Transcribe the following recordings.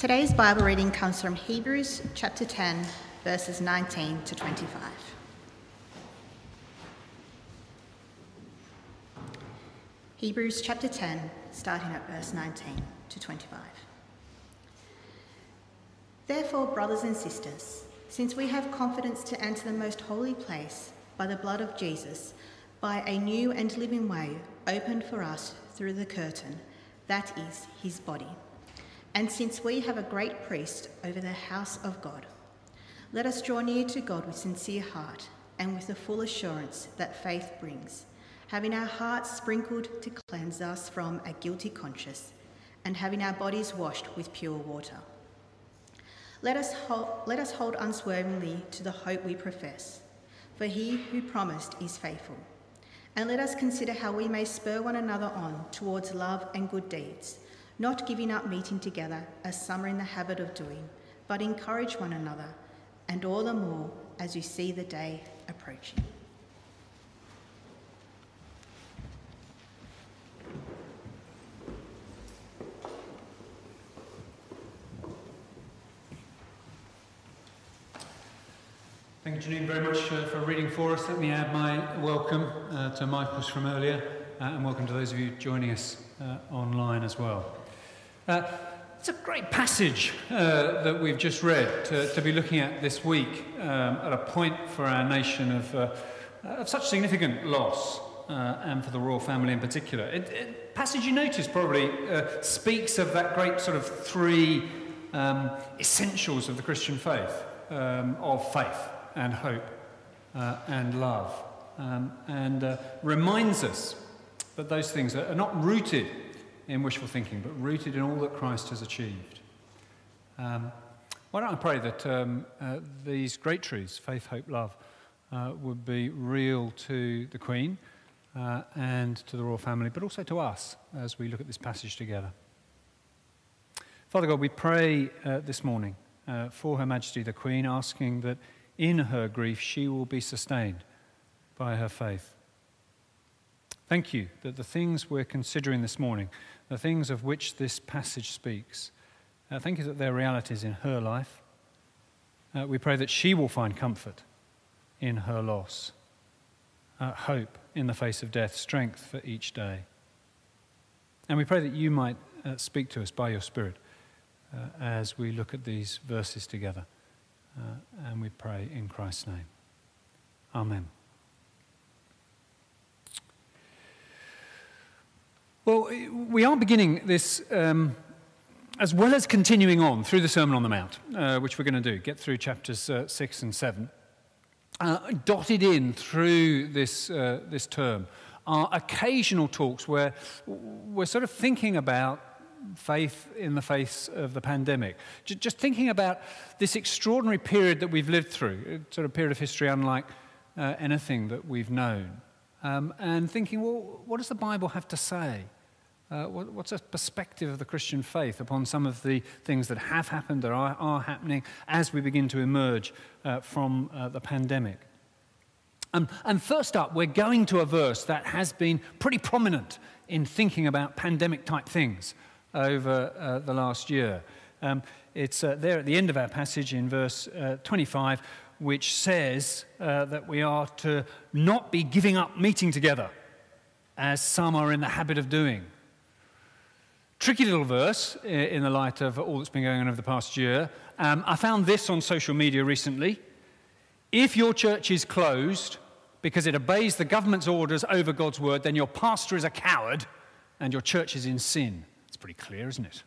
Today's Bible reading comes from Hebrews chapter 10, verses 19 to 25. Hebrews chapter 10, starting at verse 19 to 25. Therefore, brothers and sisters, since we have confidence to enter the most holy place by the blood of Jesus, by a new and living way opened for us through the curtain, that is his body. And since we have a great priest over the house of God, let us draw near to God with sincere heart and with the full assurance that faith brings, having our hearts sprinkled to cleanse us from a guilty conscience, and having our bodies washed with pure water. Let us hold, let us hold unswervingly to the hope we profess, for he who promised is faithful. And let us consider how we may spur one another on towards love and good deeds not giving up meeting together as some are in the habit of doing, but encourage one another, and all the more as you see the day approaching. Thank you, Janine, very much uh, for reading for us. Let me add my welcome uh, to Michael's from earlier, uh, and welcome to those of you joining us uh, online as well. Uh, it's a great passage uh, that we've just read to, to, be looking at this week um, at a point for our nation of, uh, of such significant loss uh, and for the royal family in particular. It, it, passage you notice probably uh, speaks of that great sort of three um, essentials of the Christian faith um, of faith and hope uh, and love um, and reminds us that those things are not rooted in wishful thinking, but rooted in all that Christ has achieved. Um, why don't I pray that um, uh, these great truths, faith, hope, love, uh, would be real to the Queen uh, and to the royal family, but also to us as we look at this passage together. Father God, we pray uh, this morning uh, for Her Majesty the Queen, asking that in her grief she will be sustained by her faith. Thank you that the things we're considering this morning the things of which this passage speaks. Uh, thank you that they're realities in her life. Uh, we pray that she will find comfort in her loss, uh, hope in the face of death, strength for each day. And we pray that you might uh, speak to us by your Spirit uh, as we look at these verses together. Uh, and we pray in Christ's name. Amen. Well, we are beginning this, um, as well as continuing on through the Sermon on the Mount, uh, which we're going to do, get through chapters uh, 6 and 7. Uh, dotted in through this, uh, this term are occasional talks where we're sort of thinking about faith in the face of the pandemic. Just thinking about this extraordinary period that we've lived through, sort of period of history unlike uh, anything that we've known. Um, and thinking, well, what does the Bible have to say? Uh, what, what's a perspective of the Christian faith upon some of the things that have happened, that are, are happening as we begin to emerge uh, from uh, the pandemic? Um, and first up, we're going to a verse that has been pretty prominent in thinking about pandemic type things over uh, the last year. Um, it's uh, there at the end of our passage in verse uh, 25, which says that we are to not be giving up meeting together, as some are in the habit of doing Tricky little verse in the light of all that's been going on over the past year. Um, I found this on social media recently. If your church is closed because it obeys the government's orders over God's word, then your pastor is a coward and your church is in sin. It's pretty clear, isn't it?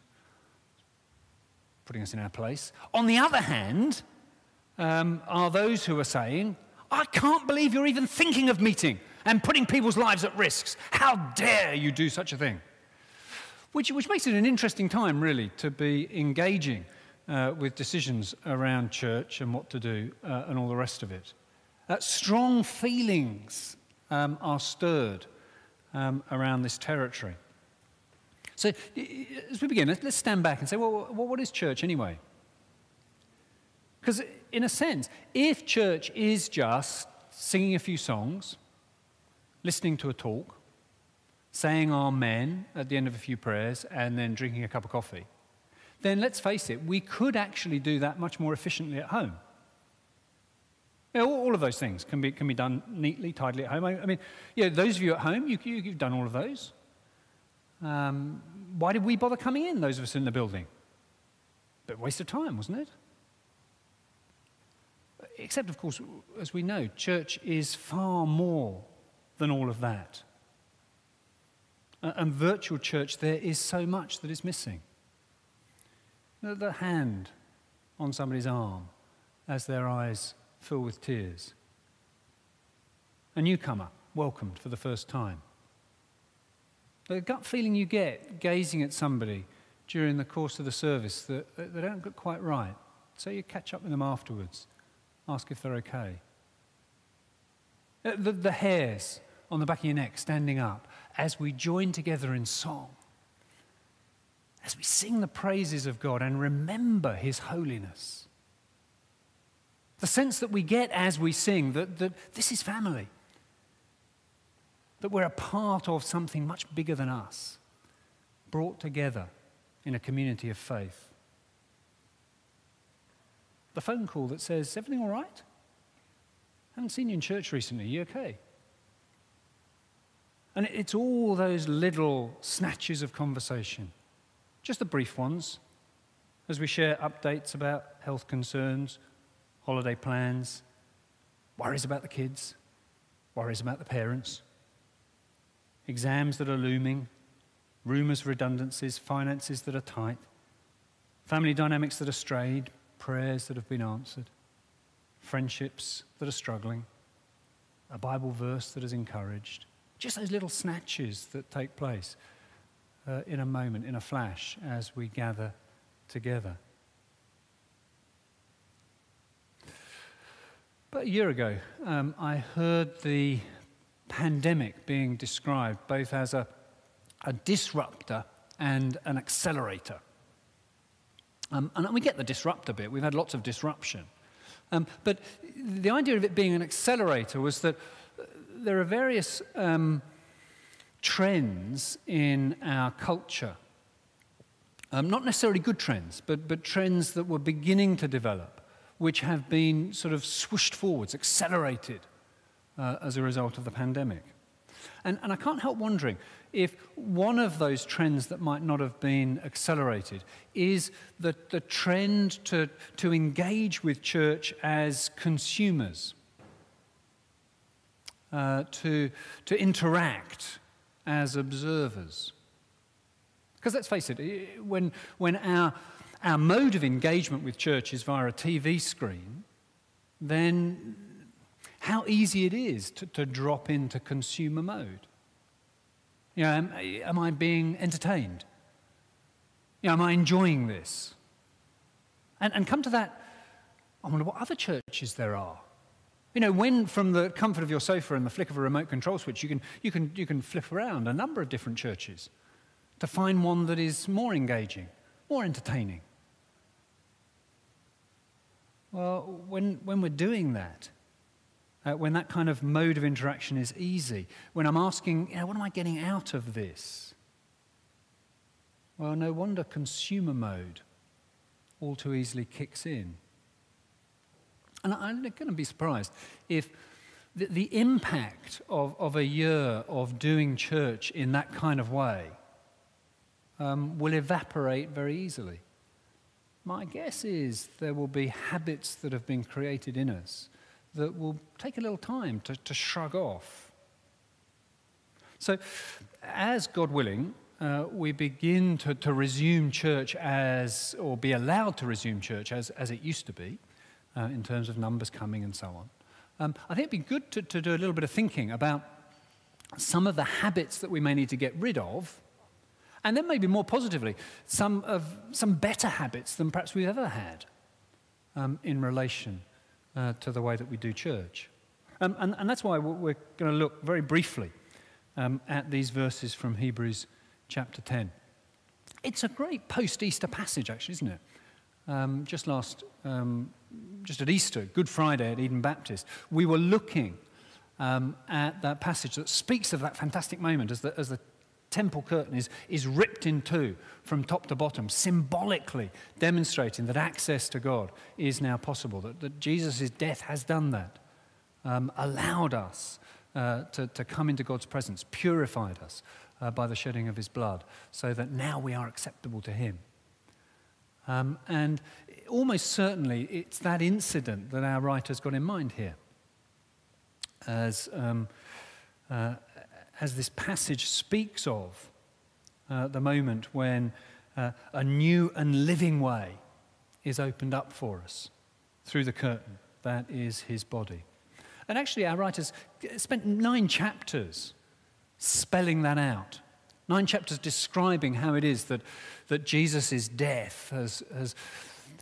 Putting us in our place. On the other hand, um, are those who are saying, I can't believe you're even thinking of meeting and putting people's lives at risks. How dare you do such a thing? Which, which makes it an interesting time, really, to be engaging uh, with decisions around church and what to do uh, and all the rest of it. Uh, strong feelings um, are stirred um, around this territory. So, as we begin, let's stand back and say, well, what is church anyway? Because, in a sense, if church is just singing a few songs, listening to a talk, saying Amen at the end of a few prayers, and then drinking a cup of coffee, then let's face it, we could actually do that much more efficiently at home. You know, all, of those things can be, can be done neatly, tidily at home. I, I mean, you know, those of you at home, you, you, have done all of those. Um, why did we bother coming in, those of us in the building? But waste of time, wasn't it? Except, of course, as we know, church is far more than all of that. And virtual church, there is so much that is missing. The hand on somebody's arm as their eyes fill with tears. A newcomer, welcomed for the first time. The gut feeling you get gazing at somebody during the course of the service that they don't get quite right. So you catch up with them afterwards, ask if they're okay. Uh, the, the hairs on the back of your neck standing up as we join together in song, as we sing the praises of God and remember His holiness. The sense that we get as we sing that, that this is family, that we're a part of something much bigger than us, brought together in a community of faith. The phone call that says, Everything all right? I haven't seen you in church recently. Are you okay? And it's all those little snatches of conversation, just the brief ones, as we share updates about health concerns, holiday plans, worries about the kids, worries about the parents, exams that are looming, rumours of redundancies, finances that are tight, family dynamics that are strayed, prayers that have been answered, friendships that are struggling, a Bible verse that is encouraged. Just those little snatches that take place uh, in a moment, in a flash, as we gather together. But a year ago, um, I heard the pandemic being described both as a, a disruptor and an accelerator. Um, and we get the disruptor bit, we've had lots of disruption. Um, but the idea of it being an accelerator was that there are various um, trends in our culture. Um, not necessarily good trends, but, but trends that were beginning to develop which have been sort of swooshed forwards, accelerated uh, as a result of the pandemic. And, and I can't help wondering if one of those trends that might not have been accelerated is the, the trend to, to engage with church as consumers, uh, to, to interact as observers. Because let's face it, when, when our our mode of engagement with church is via a TV screen, then how easy it is to, to drop into consumer mode. You know, am, am I being entertained? You know, am I enjoying this? And, and come to that, I wonder what other churches there are. You know, when from the comfort of your sofa and the flick of a remote control switch, you can, you can, you can flip around a number of different churches to find one that is more engaging, more entertaining. Well, when, when we're doing that, uh, when that kind of mode of interaction is easy, when I'm asking, you know, what am I getting out of this? Well, no wonder consumer mode all too easily kicks in. And I'm going to be surprised if the, the impact of, of a year of doing church in that kind of way um, will evaporate very easily. My guess is there will be habits that have been created in us that will take a little time to, to shrug off. So, as God willing, uh, we begin to, to resume church as, or be allowed to resume church as, as it used to be, uh, in terms of numbers coming and so on. Um, I think it'd be good to, to do a little bit of thinking about some of the habits that we may need to get rid of and then, maybe more positively, some, of, some better habits than perhaps we've ever had um, in relation uh, to the way that we do church. Um, and, and, that's why we're going to look very briefly um, at these verses from Hebrews chapter 10. It's a great post Easter passage, actually, isn't it? Um, just last, um, just at Easter, Good Friday at Eden Baptist, we were looking um, at that passage that speaks of that fantastic moment as the, as the temple curtain is, is ripped in two from top to bottom, symbolically demonstrating that access to God is now possible, that, that Jesus' death has done that, um, allowed us uh, to, to come into God's presence, purified us uh, by the shedding of his blood, so that now we are acceptable to him. Um, and almost certainly it's that incident that our writer's got in mind here. As, um, uh, as this passage speaks of uh, the moment when uh, a new and living way is opened up for us through the curtain. That is his body. And actually, our writers spent nine chapters spelling that out. Nine chapters describing how it is that, that Jesus' death has, has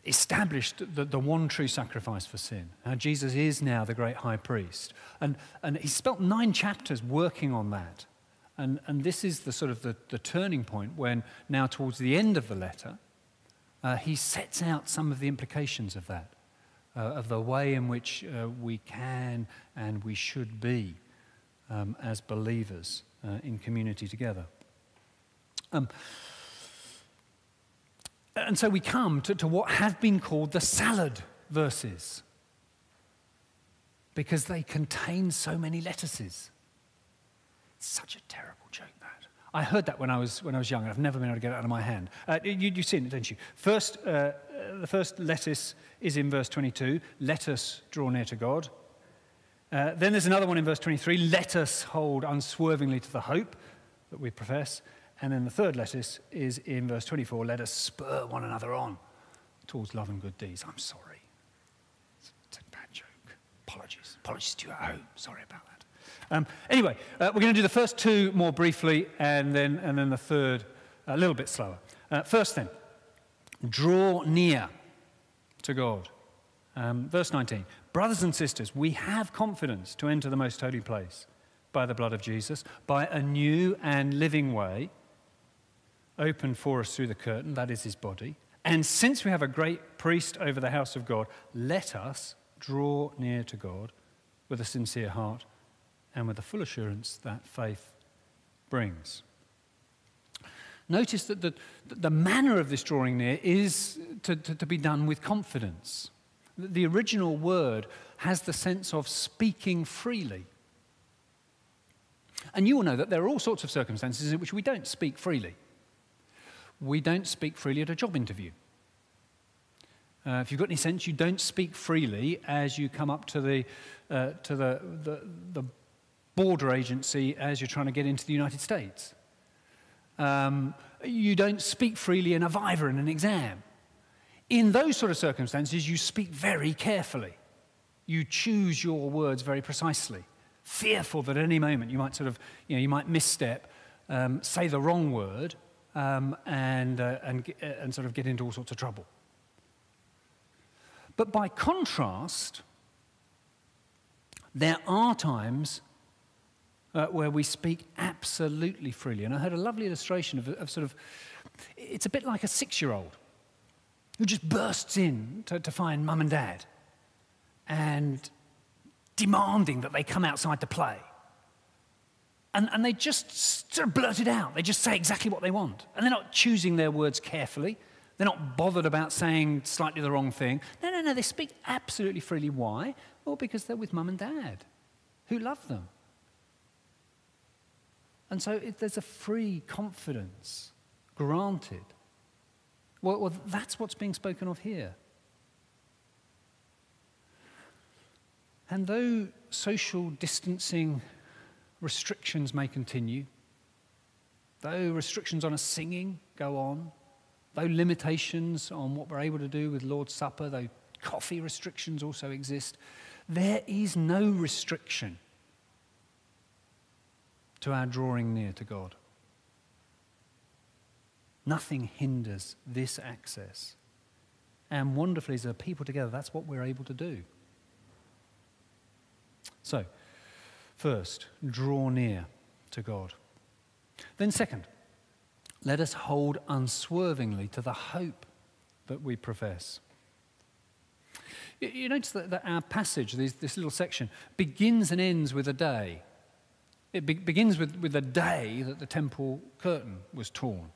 established the, the one true sacrifice for sin. How Jesus is now the great high priest. And, and he spent nine chapters working on that. And, and this is the sort of the, the turning point when now towards the end of the letter, uh, he sets out some of the implications of that, uh, of the way in which uh, we can and we should be um, as believers uh, in community together. Um, and so we come to, to what have been called the salad verses because they contain so many lettuces. It's such a terrible joke, that. I heard that when I was, when I was young, and I've never been able to get it out of my hand. Uh, you, have seen it, don't you? First, uh, the first lettuce is in verse 22 let us draw near to God. Uh, then there's another one in verse 23 let us hold unswervingly to the hope that we profess. And then the third lettuce is in verse 24 let us spur one another on towards love and good deeds. I'm sorry. It's a bad joke. Apologies. Apologies to you at home. Sorry about that. Um, anyway, uh, we're going to do the first two more briefly and then, and then the third a little bit slower. Uh, first, then, draw near to God. Um, verse 19 Brothers and sisters, we have confidence to enter the most holy place by the blood of Jesus, by a new and living way opened for us through the curtain, that is his body. And since we have a great priest over the house of God, let us draw near to God with a sincere heart and with the full assurance that faith brings. Notice that the, the manner of this drawing near is to, to, to be done with confidence. The original word has the sense of speaking freely. And you will know that there are all sorts of circumstances in which we don't speak freely we don't speak freely at a job interview. Uh, if you've got any sense, you don't speak freely as you come up to the, uh, to the, the, the, border agency as you're trying to get into the United States. Um, you don't speak freely in a viva in an exam. In those sort of circumstances, you speak very carefully. You choose your words very precisely, fearful that at any moment you might sort of, you know, you might misstep, um, say the wrong word, um, and, uh, and, uh, and sort of get into all sorts of trouble. But by contrast, there are times uh, where we speak absolutely freely. And I heard a lovely illustration of, of sort of, it's a bit like a six year old who just bursts in to, to find mum and dad and demanding that they come outside to play. And, and they just sort of blurt it out. They just say exactly what they want. And they're not choosing their words carefully. They're not bothered about saying slightly the wrong thing. No, no, no. They speak absolutely freely. Why? Well, because they're with mum and dad who love them. And so there's a free confidence granted. Well, well, that's what's being spoken of here. And though social distancing restrictions may continue, though restrictions on us singing go on, though limitations on what we're able to do with Lord's Supper, though coffee restrictions also exist, there is no restriction to our drawing near to God. Nothing hinders this access. And wonderfully, as a people together, that's what we're able to do. So, First, draw near to God. Then, second, let us hold unswervingly to the hope that we profess. You notice that, our passage, this, this, little section, begins and ends with a day. It be, begins with, with the day that the temple curtain was torn.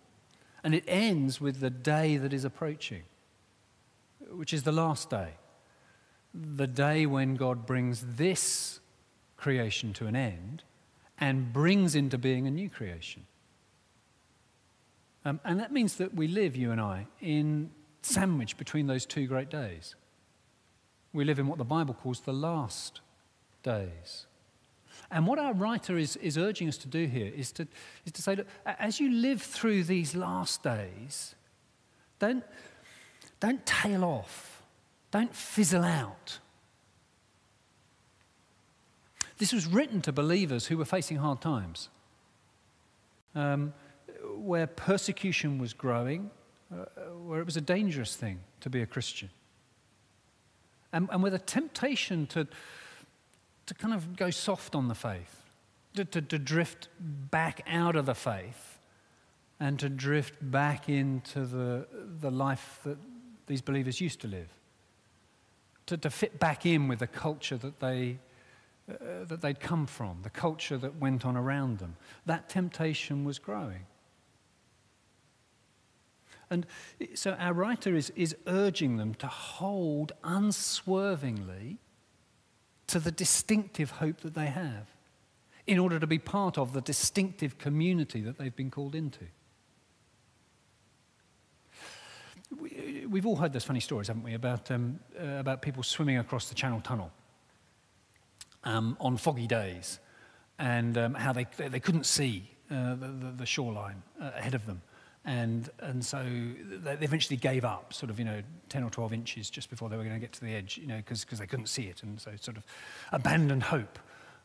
And it ends with the day that is approaching, which is the last day. The day when God brings this creation to an end and brings into being a new creation. Um, and that means that we live, you and I, in sandwich between those two great days. We live in what the Bible calls the last days. And what our writer is, is urging us to do here is to, is to say, look, as you live through these last days, don't, don't tail off, don't fizzle out. This was written to believers who were facing hard times, um, where persecution was growing, uh, where it was a dangerous thing to be a Christian, and, and where the temptation to, to kind of go soft on the faith, to, to, to drift back out of the faith, and to drift back into the, the life that these believers used to live, to, to fit back in with the culture that they, uh, that they'd come from, the culture that went on around them. That temptation was growing. And so our writer is, is urging them to hold unswervingly to the distinctive hope that they have in order to be part of the distinctive community that they've been called into. We, have all heard those funny stories, haven't we, about, um, uh, about people swimming across the Channel Tunnel um, on foggy days and um, how they, they couldn't see uh, the, the, shoreline uh, ahead of them. And, and so they eventually gave up, sort of, you know, 10 or 12 inches just before they were going to get to the edge, you know, because they couldn't see it. And so sort of abandoned hope.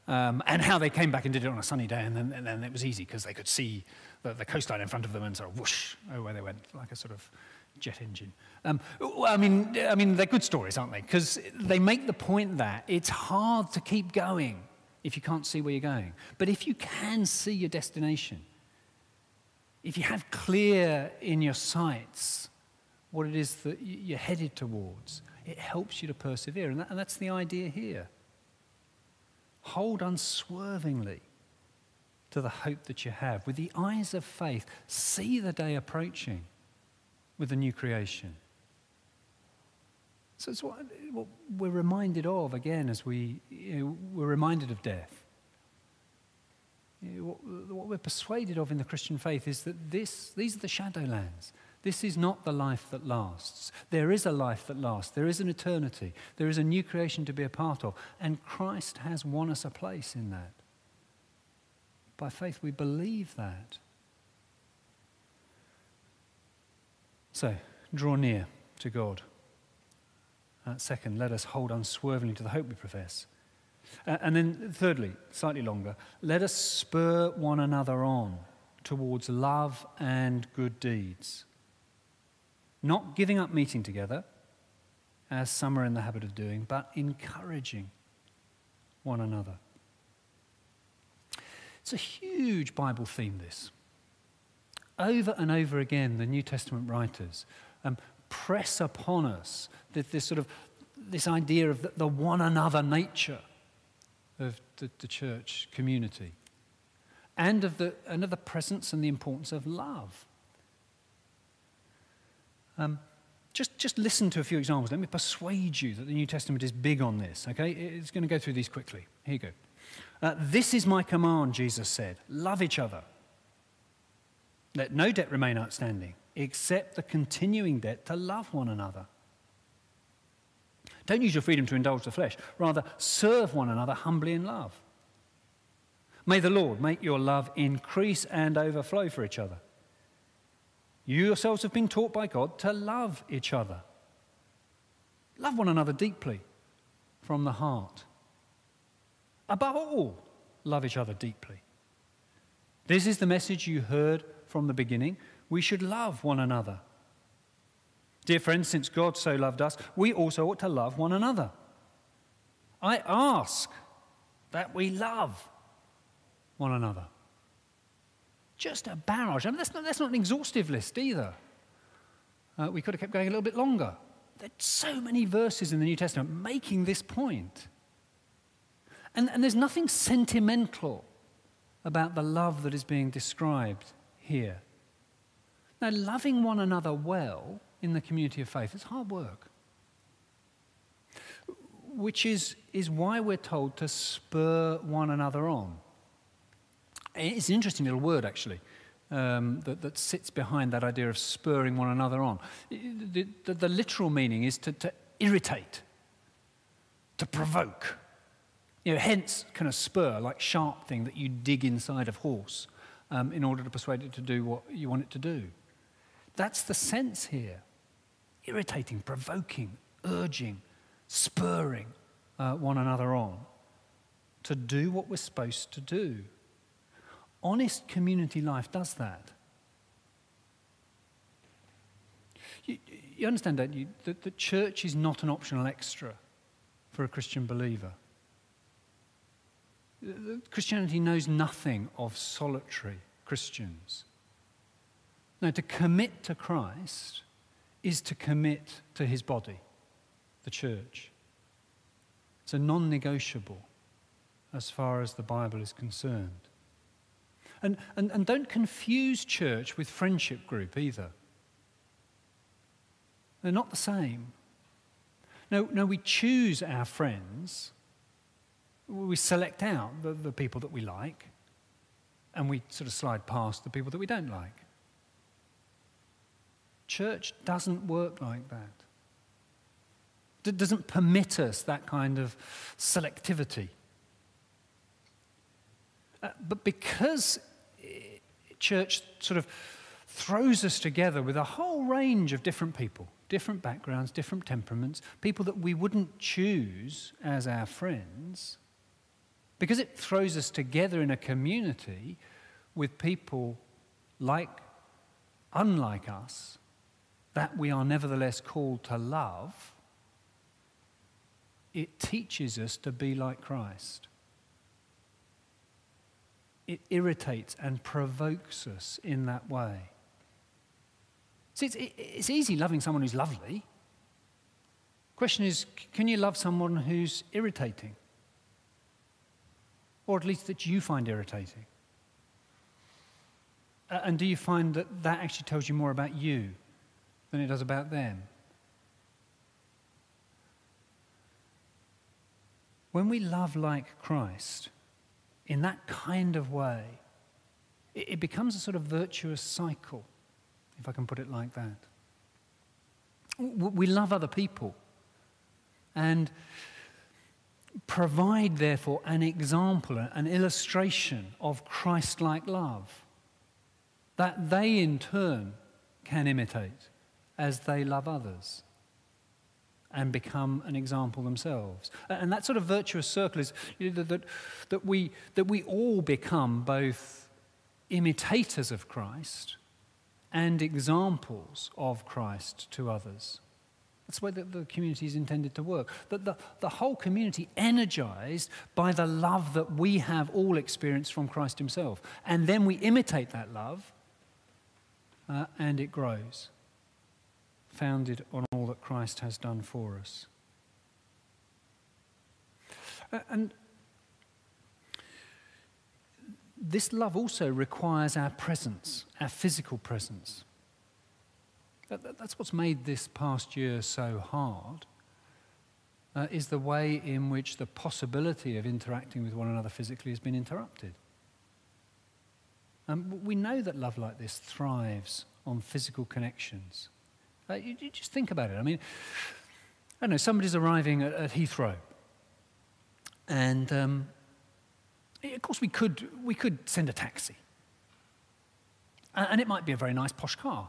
Um, and how they came back and did it on a sunny day, and then, and then it was easy because they could see the, the, coastline in front of them and of whoosh, oh, where they went, like a sort of jet engine. Um, I, mean, I mean, they're good stories, aren't they? Because they make the point that it's hard to keep going if you can't see where you're going. But if you can see your destination, if you have clear in your sights what it is that you're headed towards, it helps you to persevere. And, that, and that's the idea here. Hold unswervingly to the hope that you have. With the eyes of faith, see the day approaching with the new creation. So it's what, what we're reminded of again as we, you know, we're reminded of death. You know, what, what, we're persuaded of in the Christian faith is that this, these are the shadowlands. This is not the life that lasts. There is a life that lasts. There is an eternity. There is a new creation to be a part of. And Christ has won us a place in that. By faith, we believe that. So, draw near to God. Uh, second, let us hold unswervingly to the hope we profess. Uh, and then, thirdly, slightly longer, let us spur one another on towards love and good deeds. Not giving up meeting together, as some are in the habit of doing, but encouraging one another. It's a huge Bible theme, this. Over and over again, the New Testament writers um, press upon us this, this, sort of this idea of the, the one another nature of the, the church community and of the, and of the presence and the importance of love. Um, just, just listen to a few examples. Let me persuade you that the New Testament is big on this, okay? It's going to go through these quickly. Here you go. Uh, this is my command, Jesus said love each other. Let no debt remain outstanding except the continuing debt to love one another. Don't use your freedom to indulge the flesh. Rather, serve one another humbly in love. May the Lord make your love increase and overflow for each other. You yourselves have been taught by God to love each other. Love one another deeply from the heart. Above all, love each other deeply. This is the message you heard from the beginning. We should love one another. Dear friends, since God so loved us, we also ought to love one another. I ask that we love one another. Just a barrage. I mean, that's not, that's not an exhaustive list either. Uh, we could have kept going a little bit longer. There's so many verses in the New Testament making this point. And, and there's nothing sentimental about the love that is being described here. Now, loving one another well in the community of faith is hard work, which is, is why we're told to spur one another on. It's an interesting little word, actually. Um, that, that, sits behind that idea of spurring one another on. The, the, the literal meaning is to, to, irritate, to provoke. You know, hence, kind of spur, like sharp thing that you dig inside of horse um, in order to persuade it to do what you want it to do. That's the sense here irritating, provoking, urging, spurring uh, one another on to do what we're supposed to do. Honest community life does that. You, you understand, don't you, that the church is not an optional extra for a Christian believer. Christianity knows nothing of solitary Christians. No, to commit to Christ is to commit to his body, the church. It's a non negotiable as far as the Bible is concerned. And, and, and don't confuse church with friendship group either. They're not the same. No, no, we choose our friends. We select out the, the people that we like, and we sort of slide past the people that we don't like. Church doesn't work like that. It doesn't permit us that kind of selectivity. Uh, but because eh, church sort of throws us together with a whole range of different people, different backgrounds, different temperaments, people that we wouldn't choose as our friends, because it throws us together in a community with people like, unlike us, that we are nevertheless called to love, it teaches us to be like Christ. It irritates and provokes us in that way. See, it's, it's easy loving someone who's lovely. Question is, can you love someone who's irritating? Or at least that you find irritating? And do you find that that actually tells you more about you than it does about them. When we love like Christ, in that kind of way, it, becomes a sort of virtuous cycle, if I can put it like that. We love other people and provide, therefore, an example, an illustration of Christ like love that they in turn can imitate as they love others and become an example themselves. And that sort of virtuous circle is you know, that, that, we, that we all become both imitators of Christ and examples of Christ to others. That's the way that the community is intended to work. That the, the whole community energized by the love that we have all experienced from Christ Himself. And then we imitate that love uh, and it grows founded on all that Christ has done for us. And this love also requires our presence, our physical presence. That's what's made this past year so hard, uh, is the way in which the possibility of interacting with one another physically has been interrupted. Um, we know that love like this thrives on physical connections. Uh, you, you, just think about it. I mean, I don't know, somebody's arriving at, at Heathrow. And um, of course, we could, we could send a taxi. And, and it might be a very nice posh car.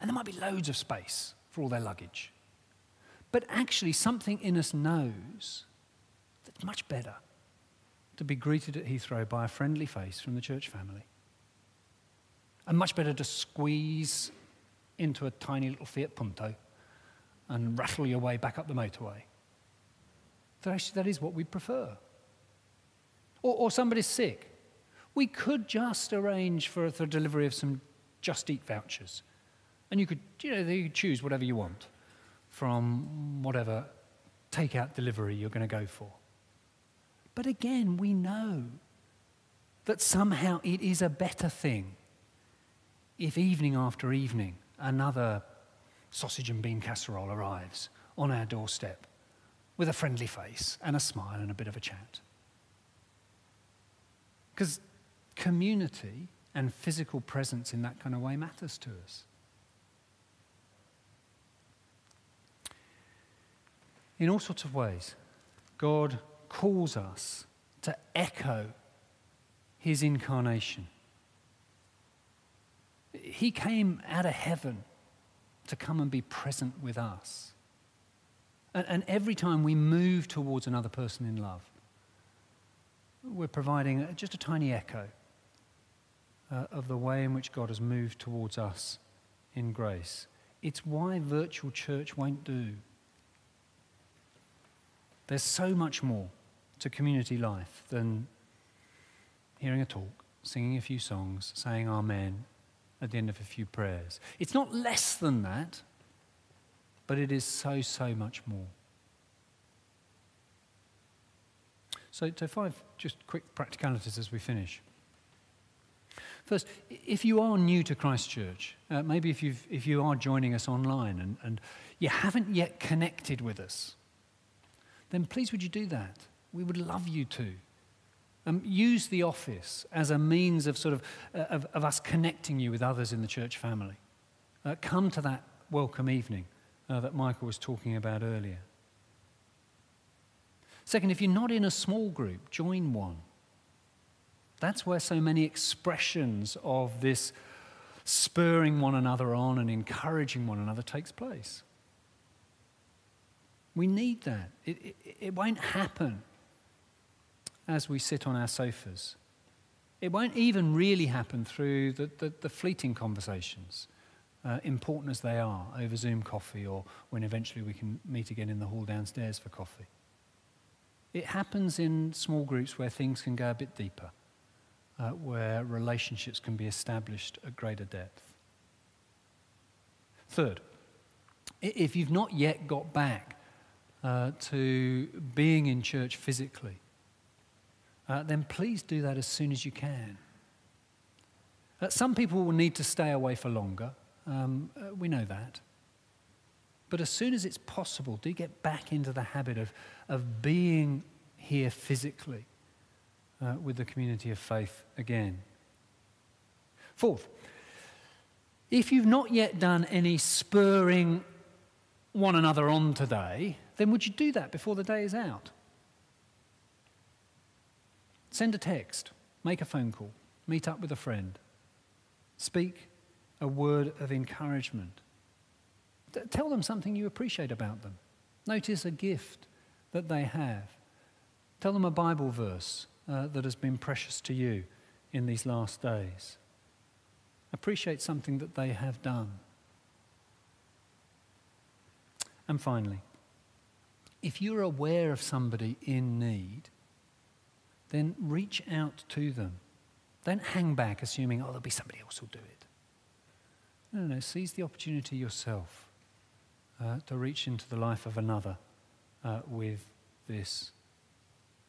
And there might be loads of space for all their luggage. But actually, something in us knows that it's much better to be greeted at Heathrow by a friendly face from the church family. And much better to squeeze into a tiny little Fiat Punto and rattle your way back up the motorway. So actually, that is what we prefer. Or, or somebody's sick. We could just arrange for the delivery of some Just Eat vouchers. And you could, you know, you could choose whatever you want from whatever takeout delivery you're going to go for. But again, we know that somehow it is a better thing if evening after evening another sausage and bean casserole arrives on our doorstep with a friendly face and a smile and a bit of a chat? Because community and physical presence in that kind of way matters to us. In all sorts of ways, God calls us to echo his incarnation. He came out of heaven to come and be present with us. And, and, every time we move towards another person in love, we're providing just a tiny echo uh, of the way in which God has moved towards us in grace. It's why virtual church won't do. There's so much more to community life than hearing a talk, singing a few songs, saying Amen at the end of a few prayers. It's not less than that, but it is so, so much more. So, to five just quick practicalities as we finish. First, if you are new to Christchurch, uh, maybe if, you've, if you are joining us online and, and you haven't yet connected with us, then please would you do that? We would love you to. Um, use the office as a means of sort of, uh, of, of, us connecting you with others in the church family. Uh, come to that welcome evening uh, that Michael was talking about earlier. Second, if you're not in a small group, join one. That's where so many expressions of this spurring one another on and encouraging one another takes place. We need that. It, it, it, won't happen as we sit on our sofas. It won't even really happen through the, the, the fleeting conversations, uh, important as they are, over Zoom coffee or when eventually we can meet again in the hall downstairs for coffee. It happens in small groups where things can go a bit deeper uh, where relationships can be established at greater depth. Third, if you've not yet got back uh, to being in church physically, uh, then please do that as soon as you can. Uh, some people will need to stay away for longer. Um, uh, we know that. But as soon as it's possible, do get back into the habit of, of being here physically uh, with the community of faith again. Fourth, if you've not yet done any spurring one another on today, then would you do that before the day is out? Send a text, make a phone call, meet up with a friend, speak a word of encouragement. Tell them something you appreciate about them. Notice a gift that they have. Tell them a Bible verse uh, that has been precious to you in these last days. Appreciate something that they have done. And finally, if you're aware of somebody in need, then reach out to them. Don't hang back assuming, oh, there'll be somebody else who'll do it. No, no, seize the opportunity yourself uh, to reach into the life of another uh, with this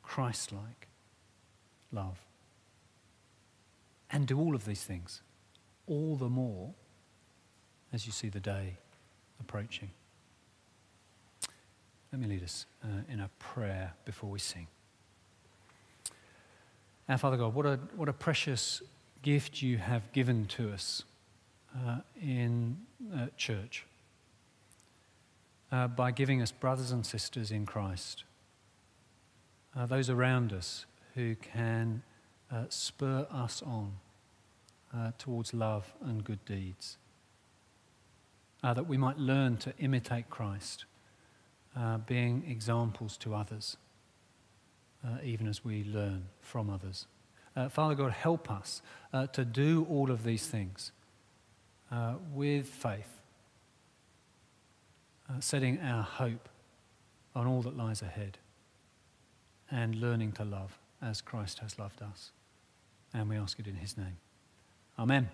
Christ like love. And do all of these things, all the more as you see the day approaching. Let me lead us uh, in a prayer before we sing. Our Father God, what a, what a precious gift you have given to us uh, in uh, church uh, by giving us brothers and sisters in Christ, uh, those around us who can uh, spur us on uh, towards love and good deeds. That we might learn to imitate Christ, being examples to others, uh, even as we learn from others. Uh, Father God, help us to do all of these things with faith, setting our hope on all that lies ahead, and learning to love as Christ has loved us. And we ask it in his name. Amen.